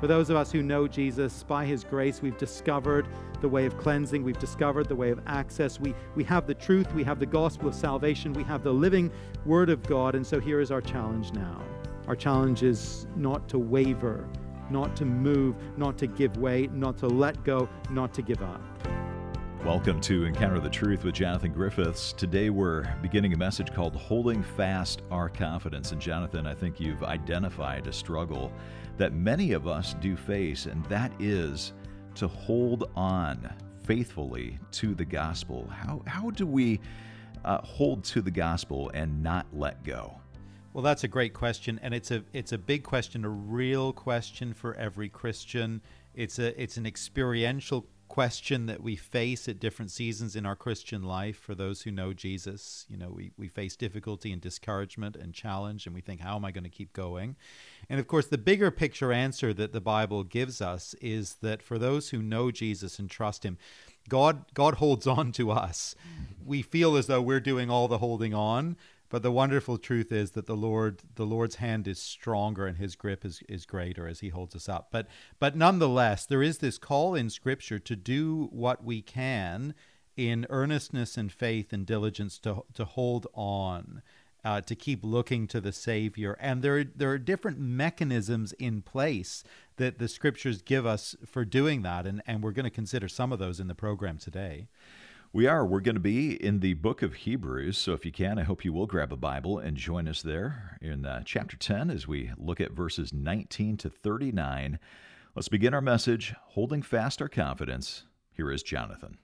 For those of us who know Jesus, by his grace, we've discovered the way of cleansing, we've discovered the way of access. We, we have the truth, we have the gospel of salvation, we have the living word of God. And so here is our challenge now. Our challenge is not to waver, not to move, not to give way, not to let go, not to give up. Welcome to Encounter the Truth with Jonathan Griffiths. Today we're beginning a message called Holding Fast Our Confidence. And Jonathan, I think you've identified a struggle that many of us do face, and that is to hold on faithfully to the gospel. How, how do we uh, hold to the gospel and not let go? Well, that's a great question, and it's a it's a big question, a real question for every Christian. It's a it's an experiential question that we face at different seasons in our Christian life for those who know Jesus. You know, we, we face difficulty and discouragement and challenge, and we think, how am I going to keep going? And of course, the bigger picture answer that the Bible gives us is that for those who know Jesus and trust Him, God, God holds on to us. We feel as though we're doing all the holding on, but the wonderful truth is that the Lord, the Lord's hand is stronger and his grip is, is greater as he holds us up. But but nonetheless, there is this call in scripture to do what we can in earnestness and faith and diligence to to hold on. Uh, to keep looking to the Savior, and there there are different mechanisms in place that the Scriptures give us for doing that, and and we're going to consider some of those in the program today. We are. We're going to be in the book of Hebrews. So if you can, I hope you will grab a Bible and join us there in uh, chapter 10 as we look at verses 19 to 39. Let's begin our message, Holding Fast Our Confidence. Here is Jonathan.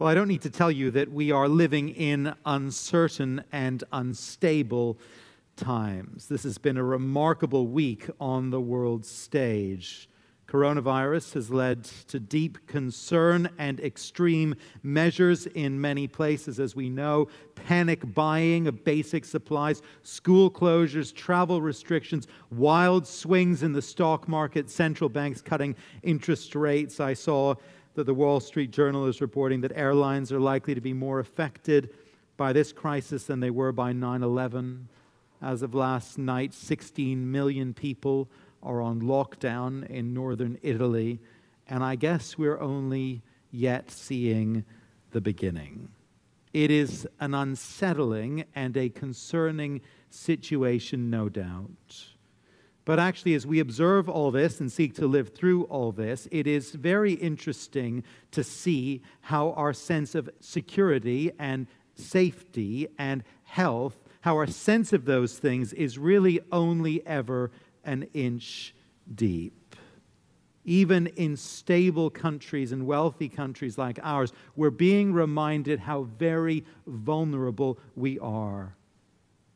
Well, I don't need to tell you that we are living in uncertain and unstable times. This has been a remarkable week on the world stage. Coronavirus has led to deep concern and extreme measures in many places, as we know panic buying of basic supplies, school closures, travel restrictions, wild swings in the stock market, central banks cutting interest rates. I saw that the Wall Street Journal is reporting that airlines are likely to be more affected by this crisis than they were by 9 11. As of last night, 16 million people are on lockdown in northern Italy, and I guess we're only yet seeing the beginning. It is an unsettling and a concerning situation, no doubt. But actually, as we observe all this and seek to live through all this, it is very interesting to see how our sense of security and safety and health, how our sense of those things is really only ever an inch deep. Even in stable countries and wealthy countries like ours, we're being reminded how very vulnerable we are.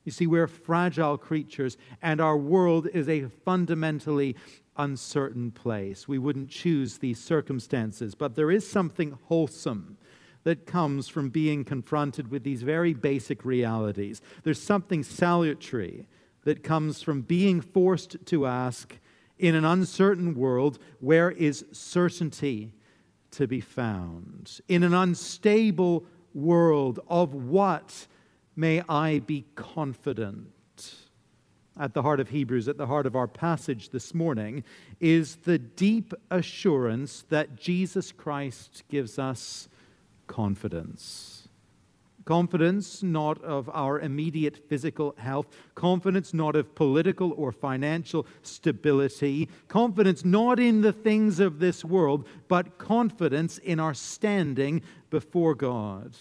You see, we're fragile creatures, and our world is a fundamentally uncertain place. We wouldn't choose these circumstances, but there is something wholesome that comes from being confronted with these very basic realities. There's something salutary that comes from being forced to ask in an uncertain world, where is certainty to be found? In an unstable world, of what may I be confident? At the heart of Hebrews, at the heart of our passage this morning, is the deep assurance that Jesus Christ gives us confidence. Confidence not of our immediate physical health, confidence not of political or financial stability, confidence not in the things of this world, but confidence in our standing before God.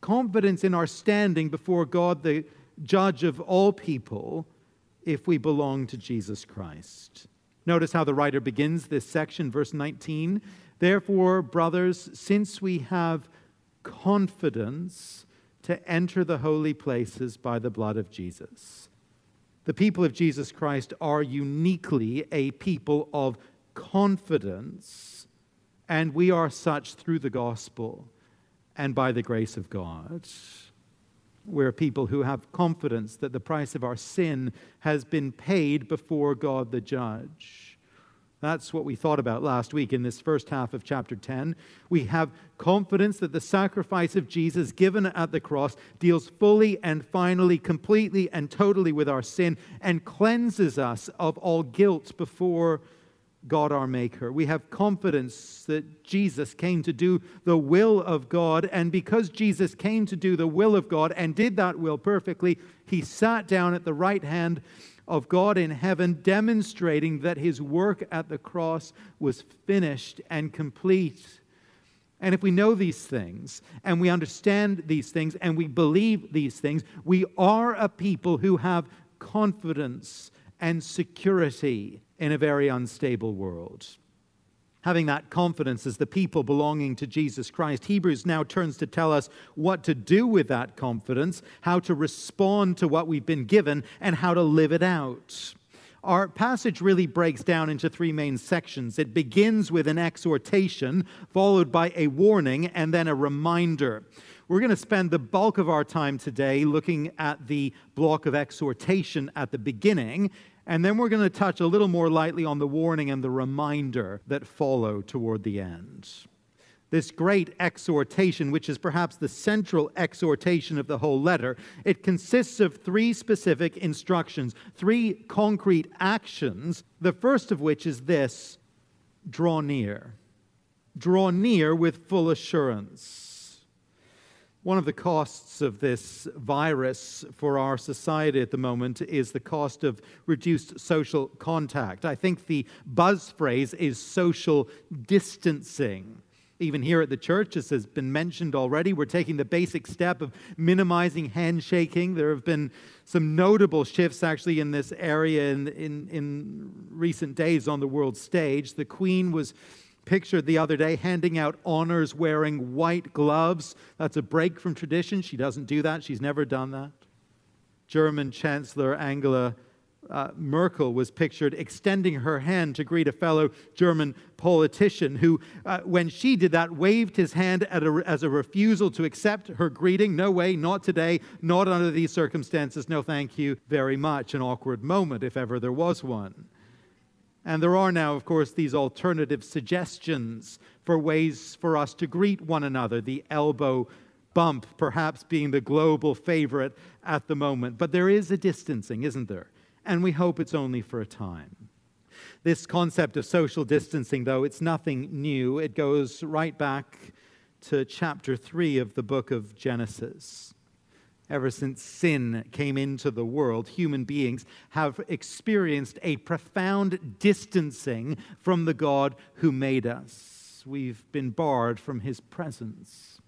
Confidence in our standing before God, the judge of all people, if we belong to Jesus Christ. Notice how the writer begins this section, verse 19. Therefore, brothers, since we have confidence to enter the holy places by the blood of Jesus. The people of Jesus Christ are uniquely a people of confidence, and we are such through the gospel and by the grace of God. We're people who have confidence that the price of our sin has been paid before God the judge. That's what we thought about last week in this first half of chapter 10. We have confidence that the sacrifice of Jesus given at the cross deals fully and finally, completely and totally with our sin and cleanses us of all guilt before God our Maker. We have confidence that Jesus came to do the will of God. And because Jesus came to do the will of God and did that will perfectly, he sat down at the right hand of God in heaven, demonstrating that his work at the cross was finished and complete. And if we know these things and we understand these things and we believe these things, we are a people who have confidence and security in a very unstable world. Having that confidence as the people belonging to Jesus Christ, Hebrews now turns to tell us what to do with that confidence, how to respond to what we've been given, and how to live it out. Our passage really breaks down into three main sections. It begins with an exhortation, followed by a warning, and then a reminder. We're going to spend the bulk of our time today looking at the block of exhortation at the beginning, and then we're going to touch a little more lightly on the warning and the reminder that follow toward the end. This great exhortation, which is perhaps the central exhortation of the whole letter, it consists of three specific instructions, three concrete actions, the first of which is this draw near. Draw near with full assurance. One of the costs of this virus for our society at the moment is the cost of reduced social contact. I think the buzz phrase is social distancing. Even here at the church, as has been mentioned already, we're taking the basic step of minimizing handshaking. There have been some notable shifts actually in this area in, in, in recent days on the world stage. The Queen was pictured the other day handing out honors wearing white gloves. That's a break from tradition. She doesn't do that, she's never done that. German Chancellor Angela uh, Merkel was pictured extending her hand to greet a fellow German politician who, uh, when she did that, waved his hand a, as a refusal to accept her greeting. No way, not today, not under these circumstances. No, thank you very much. An awkward moment, if ever there was one. And there are now, of course, these alternative suggestions for ways for us to greet one another, the elbow bump perhaps being the global favorite at the moment. But there is a distancing, isn't there? And we hope it's only for a time. This concept of social distancing, though, it's nothing new. It goes right back to chapter 3 of the book of Genesis. Ever since sin came into the world, human beings have experienced a profound distancing from the God who made us. We've been barred from his presence.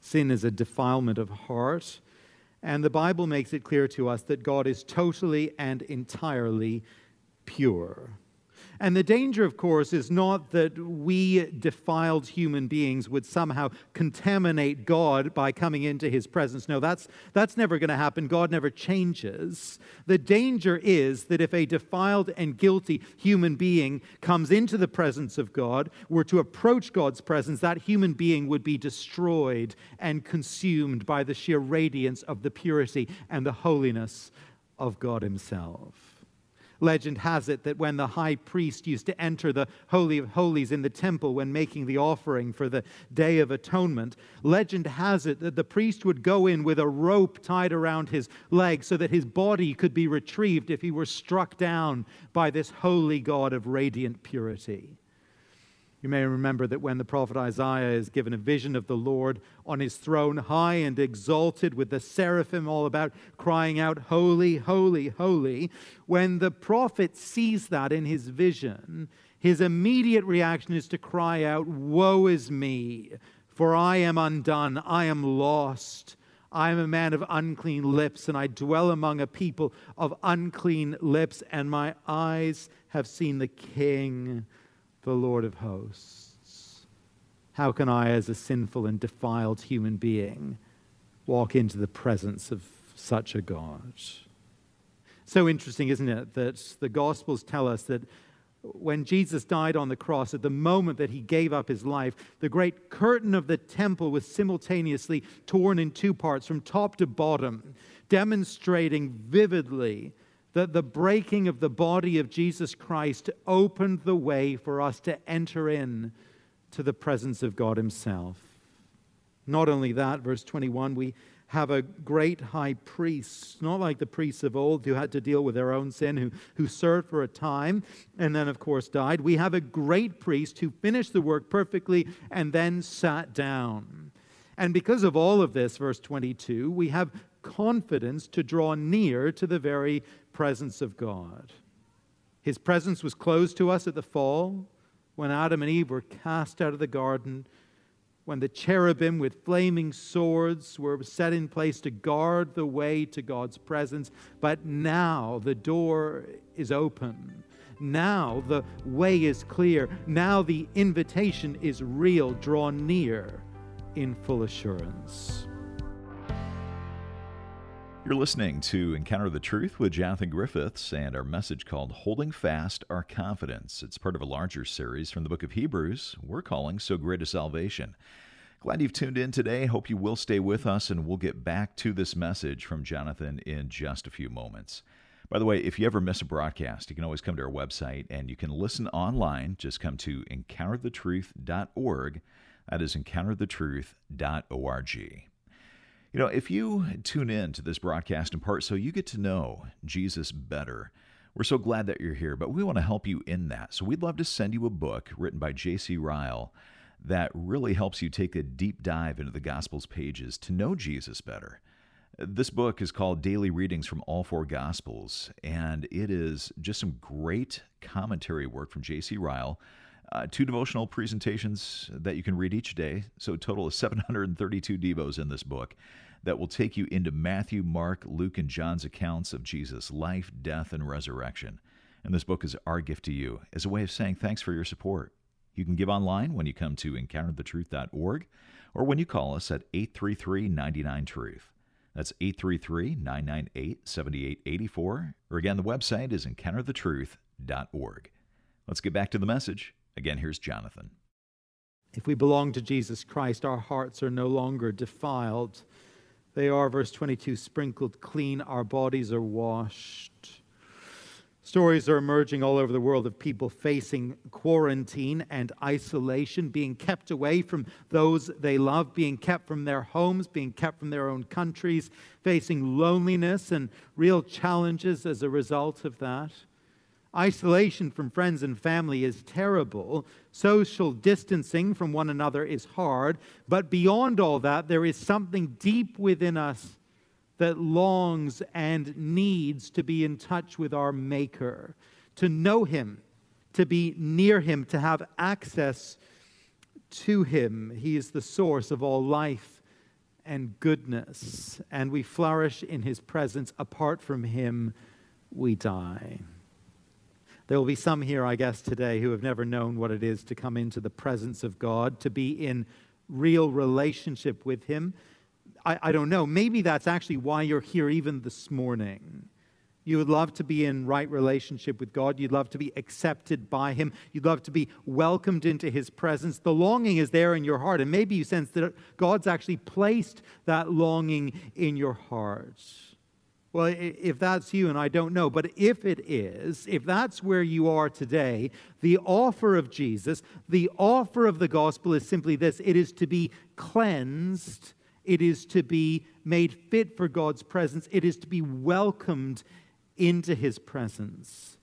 Sin is a defilement of heart, and the Bible makes it clear to us that God is totally and entirely pure. And the danger, of course, is not that we defiled human beings would somehow contaminate God by coming into his presence. No, that's, that's never going to happen. God never changes. The danger is that if a defiled and guilty human being comes into the presence of God, were to approach God's presence, that human being would be destroyed and consumed by the sheer radiance of the purity and the holiness of God Himself. Legend has it that when the high priest used to enter the Holy of Holies in the temple when making the offering for the Day of Atonement, legend has it that the priest would go in with a rope tied around his leg so that his body could be retrieved if he were struck down by this holy God of radiant purity. You may remember that when the prophet Isaiah is given a vision of the Lord on his throne, high and exalted, with the seraphim all about crying out, Holy, holy, holy, when the prophet sees that in his vision, his immediate reaction is to cry out, Woe is me, for I am undone, I am lost. I am a man of unclean lips, and I dwell among a people of unclean lips, and my eyes have seen the King the Lord of hosts. How can I, as a sinful and defiled human being, walk into the presence of such a God? So interesting, isn't it, that the Gospels tell us that when Jesus died on the cross, at the moment that he gave up his life, the great curtain of the temple was simultaneously torn in two parts from top to bottom, demonstrating vividly that the breaking of the body of Jesus Christ opened the way for us to enter in to the presence of God Himself. Not only that, verse 21, we have a great high priest, not like the priests of old who had to deal with their own sin, who, who served for a time and then, of course, died. We have a great priest who finished the work perfectly and then sat down. And because of all of this, verse 22, we have confidence to draw near to the very presence of God. His presence was closed to us at the fall when Adam and Eve were cast out of the garden when the cherubim with flaming swords were set in place to guard the way to God's presence. But now the door is open. Now the way is clear. Now the invitation is real. Draw near in full assurance. You're listening to Encounter the Truth with Jonathan Griffiths and our message called Holding Fast Our Confidence. It's part of a larger series from the book of Hebrews we're calling So Great a Salvation. Glad you've tuned in today. Hope you will stay with us, and we'll get back to this message from Jonathan in just a few moments. By the way, if you ever miss a broadcast, you can always come to our website and you can listen online. Just come to encounterthetruth.org. That is encounterthetruth.org. You know, if you tune in to this broadcast in part so you get to know Jesus better, we're so glad that you're here, but we want to help you in that. So we'd love to send you a book written by J.C. Ryle that really helps you take a deep dive into the Gospels pages to know Jesus better. This book is called Daily Readings from All Four Gospels, and it is just some great commentary work from J.C. Ryle uh, two devotional presentations that you can read each day. So, a total of 732 Devos in this book that will take you into Matthew, Mark, Luke, and John's accounts of Jesus' life, death, and resurrection. And this book is our gift to you as a way of saying thanks for your support. You can give online when you come to encounterthetruth.org or when you call us at 833 99 Truth. That's 833 998 7884. Or again, the website is encounterthetruth.org. Let's get back to the message. Again, here's Jonathan. If we belong to Jesus Christ, our hearts are no longer defiled. They are, verse 22, sprinkled clean. Our bodies are washed. Stories are emerging all over the world of people facing quarantine and isolation, being kept away from those they love, being kept from their homes, being kept from their own countries, facing loneliness and real challenges as a result of that. Isolation from friends and family is terrible. Social distancing from one another is hard. But beyond all that, there is something deep within us that longs and needs to be in touch with our Maker, to know Him, to be near Him, to have access to Him. He is the source of all life and goodness, and we flourish in His presence. Apart from Him, we die. There will be some here, I guess, today who have never known what it is to come into the presence of God, to be in real relationship with Him. I, I don't know. Maybe that's actually why you're here even this morning. You would love to be in right relationship with God. You'd love to be accepted by Him. You'd love to be welcomed into His presence. The longing is there in your heart. And maybe you sense that God's actually placed that longing in your heart. Well, if that's you, and I don't know, but if it is, if that's where you are today, the offer of Jesus, the offer of the gospel is simply this. It is to be cleansed, it is to be made fit for God's presence, it is to be welcomed into his presence,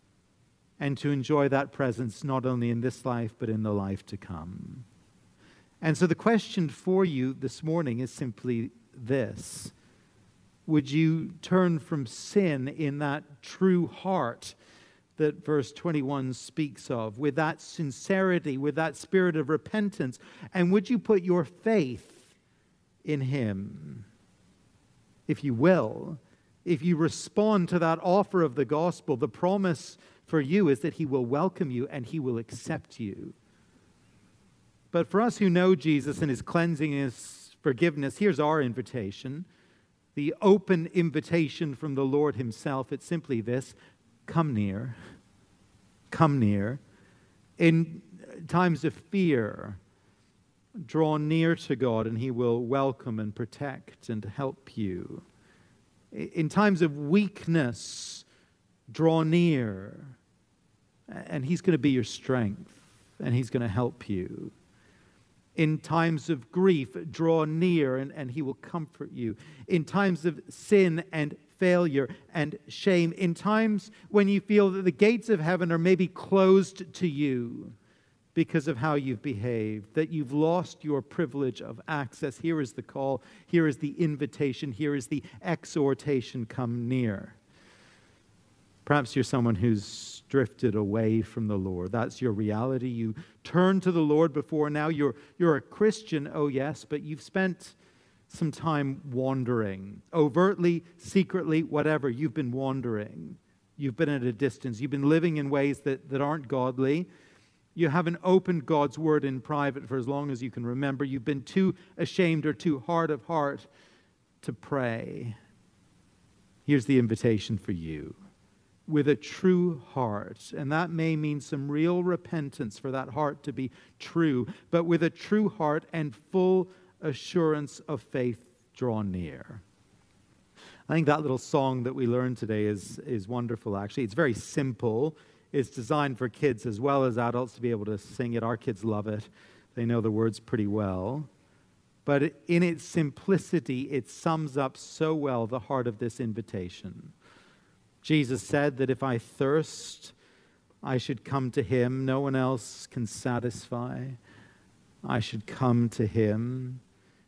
and to enjoy that presence not only in this life, but in the life to come. And so the question for you this morning is simply this would you turn from sin in that true heart that verse 21 speaks of, with that sincerity, with that spirit of repentance? And would you put your faith in Him? If you will, if you respond to that offer of the gospel, the promise for you is that He will welcome you and He will accept you. But for us who know Jesus and His cleansing, and His forgiveness, here's our invitation the open invitation from the Lord Himself. It's simply this come near, come near. In times of fear, draw near to God and He will welcome and protect and help you. In times of weakness, draw near and He's going to be your strength and He's going to help you. In times of grief, draw near and, and he will comfort you. In times of sin and failure and shame, in times when you feel that the gates of heaven are maybe closed to you because of how you've behaved, that you've lost your privilege of access, here is the call, here is the invitation, here is the exhortation come near. Perhaps you're someone who's drifted away from the Lord. That's your reality. You turned to the Lord before now. You're, you're a Christian, oh yes, but you've spent some time wandering, overtly, secretly, whatever. You've been wandering. You've been at a distance. You've been living in ways that, that aren't godly. You haven't opened God's word in private for as long as you can remember. You've been too ashamed or too hard of heart to pray. Here's the invitation for you with a true heart. And that may mean some real repentance for that heart to be true, but with a true heart and full assurance of faith draw near. I think that little song that we learned today is, is wonderful, actually. It's very simple. It's designed for kids as well as adults to be able to sing it. Our kids love it, they know the words pretty well. But in its simplicity, it sums up so well the heart of this invitation. Jesus said that if I thirst, I should come to him. No one else can satisfy. I should come to him.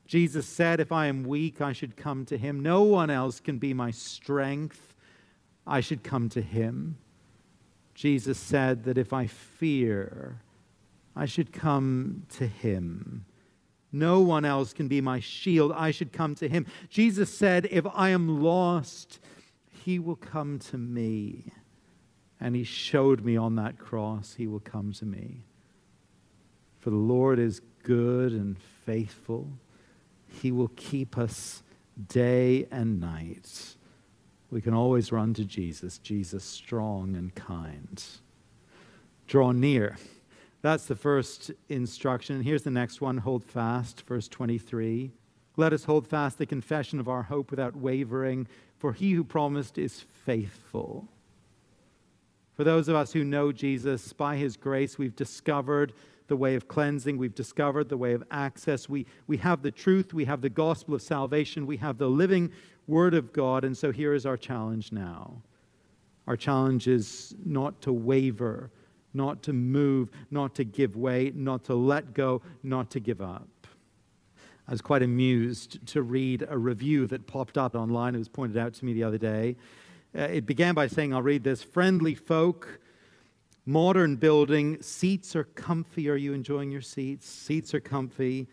Jesus said, If I am weak, I should come to him. No one else can be my strength. I should come to him. Jesus said that if I fear, I should come to him. No one else can be my shield. I should come to him. Jesus said, If I am lost, he will come to me. And he showed me on that cross, he will come to me. For the Lord is good and faithful. He will keep us day and night. We can always run to Jesus, Jesus strong and kind. Draw near. That's the first instruction. Here's the next one hold fast, verse 23. Let us hold fast the confession of our hope without wavering, for he who promised is faithful. For those of us who know Jesus, by his grace, we've discovered the way of cleansing, we've discovered the way of access. We, we have the truth, we have the gospel of salvation, we have the living word of God. And so here is our challenge now. Our challenge is not to waver, not to move, not to give way, not to let go, not to give up. I was quite amused to read a review that popped up online. It was pointed out to me the other day. Uh, it began by saying, I'll read this friendly folk, modern building, seats are comfy. Are you enjoying your seats? Seats are comfy.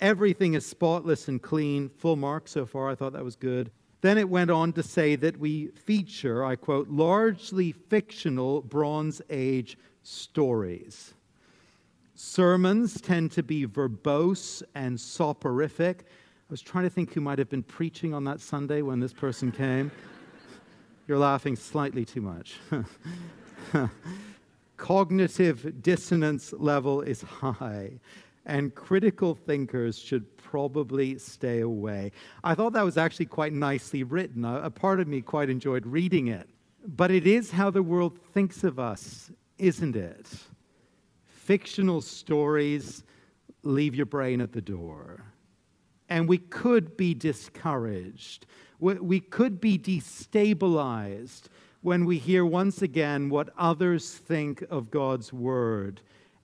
Everything is spotless and clean. Full mark so far. I thought that was good. Then it went on to say that we feature, I quote, largely fictional Bronze Age stories. Sermons tend to be verbose and soporific. I was trying to think who might have been preaching on that Sunday when this person came. You're laughing slightly too much. Cognitive dissonance level is high, and critical thinkers should probably stay away. I thought that was actually quite nicely written. A, part of me quite enjoyed reading it. But it is how the world thinks of us, isn't it? Fictional stories leave your brain at the door. And we could be discouraged. We could be destabilized when we hear once again what others think of God's word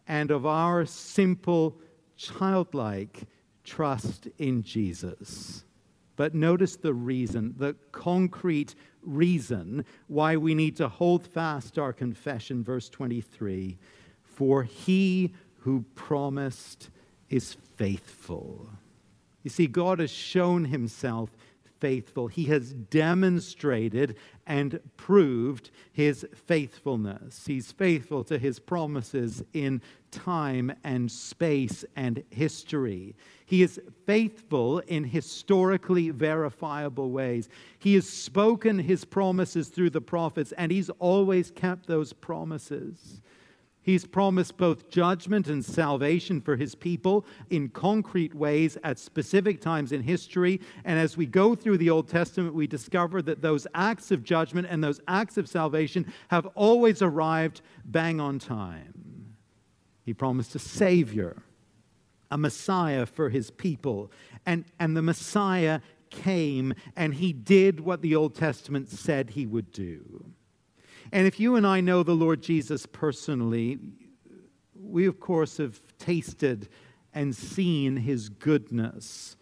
and of our simple, childlike trust in Jesus. But notice the reason, the concrete reason why we need to hold fast our confession, verse 23 for he who promised is faithful. You see, God has shown himself faithful. He has demonstrated and proved his faithfulness. He's faithful to his promises in time and space and history. He is faithful in historically verifiable ways. He has spoken his promises through the prophets, and he's always kept those promises. He's promised both judgment and salvation for his people in concrete ways at specific times in history. And as we go through the Old Testament, we discover that those acts of judgment and those acts of salvation have always arrived bang on time. He promised a Savior, a Messiah for his people. And, and the Messiah came and he did what the Old Testament said he would do. And if you and I know the Lord Jesus personally, we of course have tasted and seen his goodness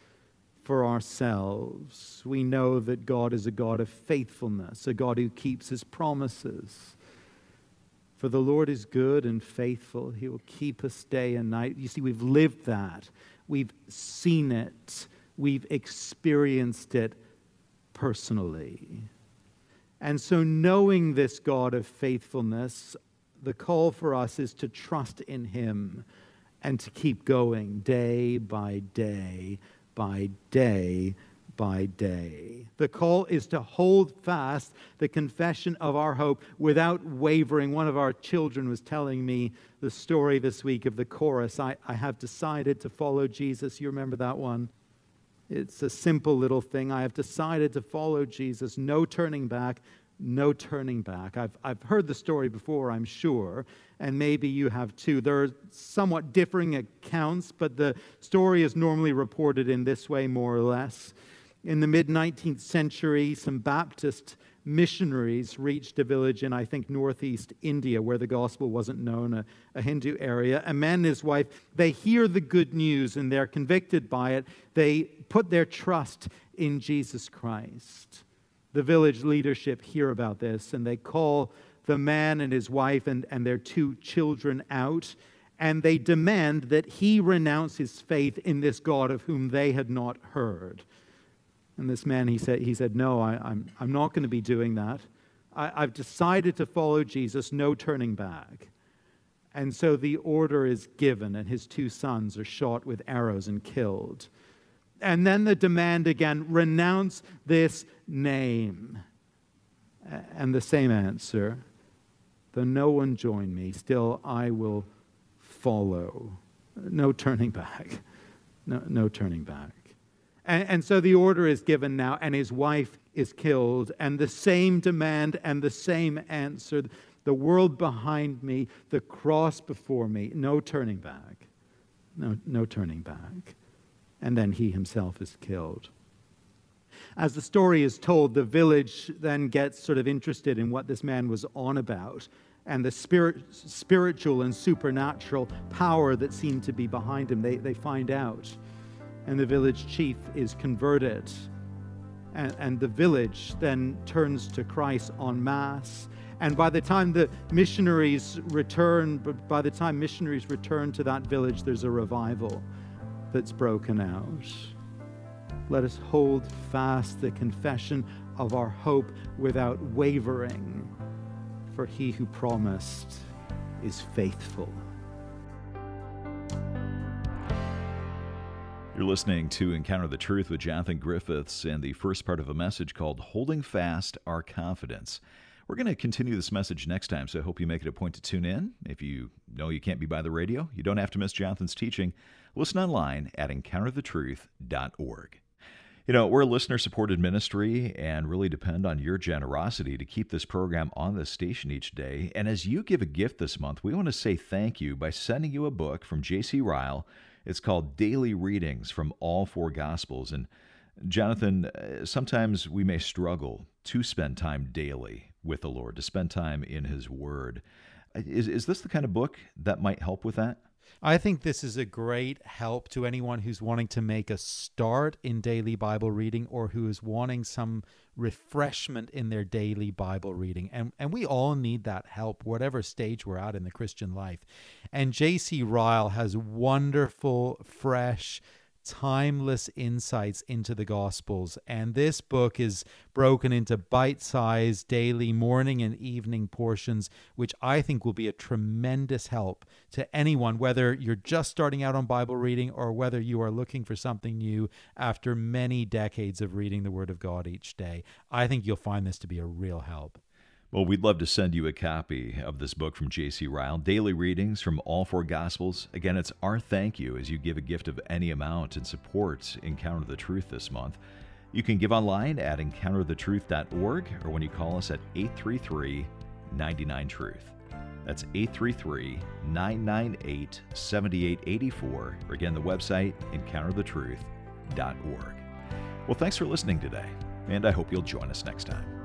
for ourselves. We know that God is a God of faithfulness, a God who keeps his promises. For the Lord is good and faithful. He will keep us day and night. You see, we've lived that. We've seen it. We've experienced it personally. And so, knowing this God of faithfulness, the call for us is to trust in Him and to keep going day by day by day by day. The call is to hold fast the confession of our hope without wavering. One of our children was telling me the story this week of the chorus I, I have decided to follow Jesus. You remember that one? It's a simple little thing. I have decided to follow Jesus, no turning back, no turning back. I've, I've heard the story before, I'm sure, and maybe you have too. There are somewhat differing accounts, but the story is normally reported in this way, more or less. In the mid 19th century, some Baptist missionaries reached a village in, I think, northeast India where the gospel wasn't known, a, a, Hindu area. A man and his wife, they hear the good news and they're convicted by it. They put their trust in Jesus Christ the village leadership hear about this and they call the man and his wife and, and their two children out and they demand that he renounce his faith in this God of whom they had not heard. And this man, he said, he said No, I, am I'm, I'm not going to be doing that. I, I've decided to follow Jesus, no turning back. And so the order is given, and his two sons are shot with arrows and killed. And then the demand again renounce this name. And the same answer though no one join me, still I will follow. No turning back. No, no turning back. And, and, so the order is given now, and his wife is killed, and the same demand and the same answer the world behind me, the cross before me, no turning back. No, no turning back and then he himself is killed. As the story is told, the village then gets sort of interested in what this man was on about and the spirit, spiritual and supernatural power that seemed to be behind him. They, they find out. And the village chief is converted. And, and the village then turns to Christ en masse. And by the time the missionaries return, by the time missionaries return to that village, there's a revival that's broken out. Let us hold fast the confession of our hope without wavering, for he who promised is faithful. You're listening to Encounter the Truth with Jonathan Griffiths and the first part of a message called Holding Fast Our Confidence. We're going to continue this message next time, so I hope you make it a point to tune in. If you know you can't be by the radio, you don't have to miss Jonathan's teaching. Listen online at encounterthetruth.org. You know, we're a listener supported ministry and really depend on your generosity to keep this program on the station each day. And as you give a gift this month, we want to say thank you by sending you a book from J.C. Ryle. It's called Daily Readings from All Four Gospels. And Jonathan, uh, sometimes we may struggle to spend time daily with the Lord, to spend time in His Word. Uh, is, is this the kind of book that might help with that? I think this is a great help to anyone who's wanting to make a start in daily Bible reading or who is wanting some refreshment in their daily Bible reading. And and we all need that help whatever stage we're at in the Christian life. And JC Ryle has wonderful fresh timeless insights into the Gospels. And this book is broken into bite sized daily morning and evening portions, which I think will be a tremendous help to anyone, whether you're just starting out on Bible reading or whether you are looking for something new after many decades of reading the Word of God each day. I think you'll find this to be a real help. Well, we'd love to send you a copy of this book from J.C. Ryle, Daily Readings from All Four Gospels. Again, it's our thank you as you give a gift of any amount and support Encounter the Truth this month. You can give online at encounterthetruth.org or when you call us at 833 99 Truth. That's 833 998 7884. Or again, the website, encounterthetruth.org. Well, thanks for listening today, and I hope you'll join us next time.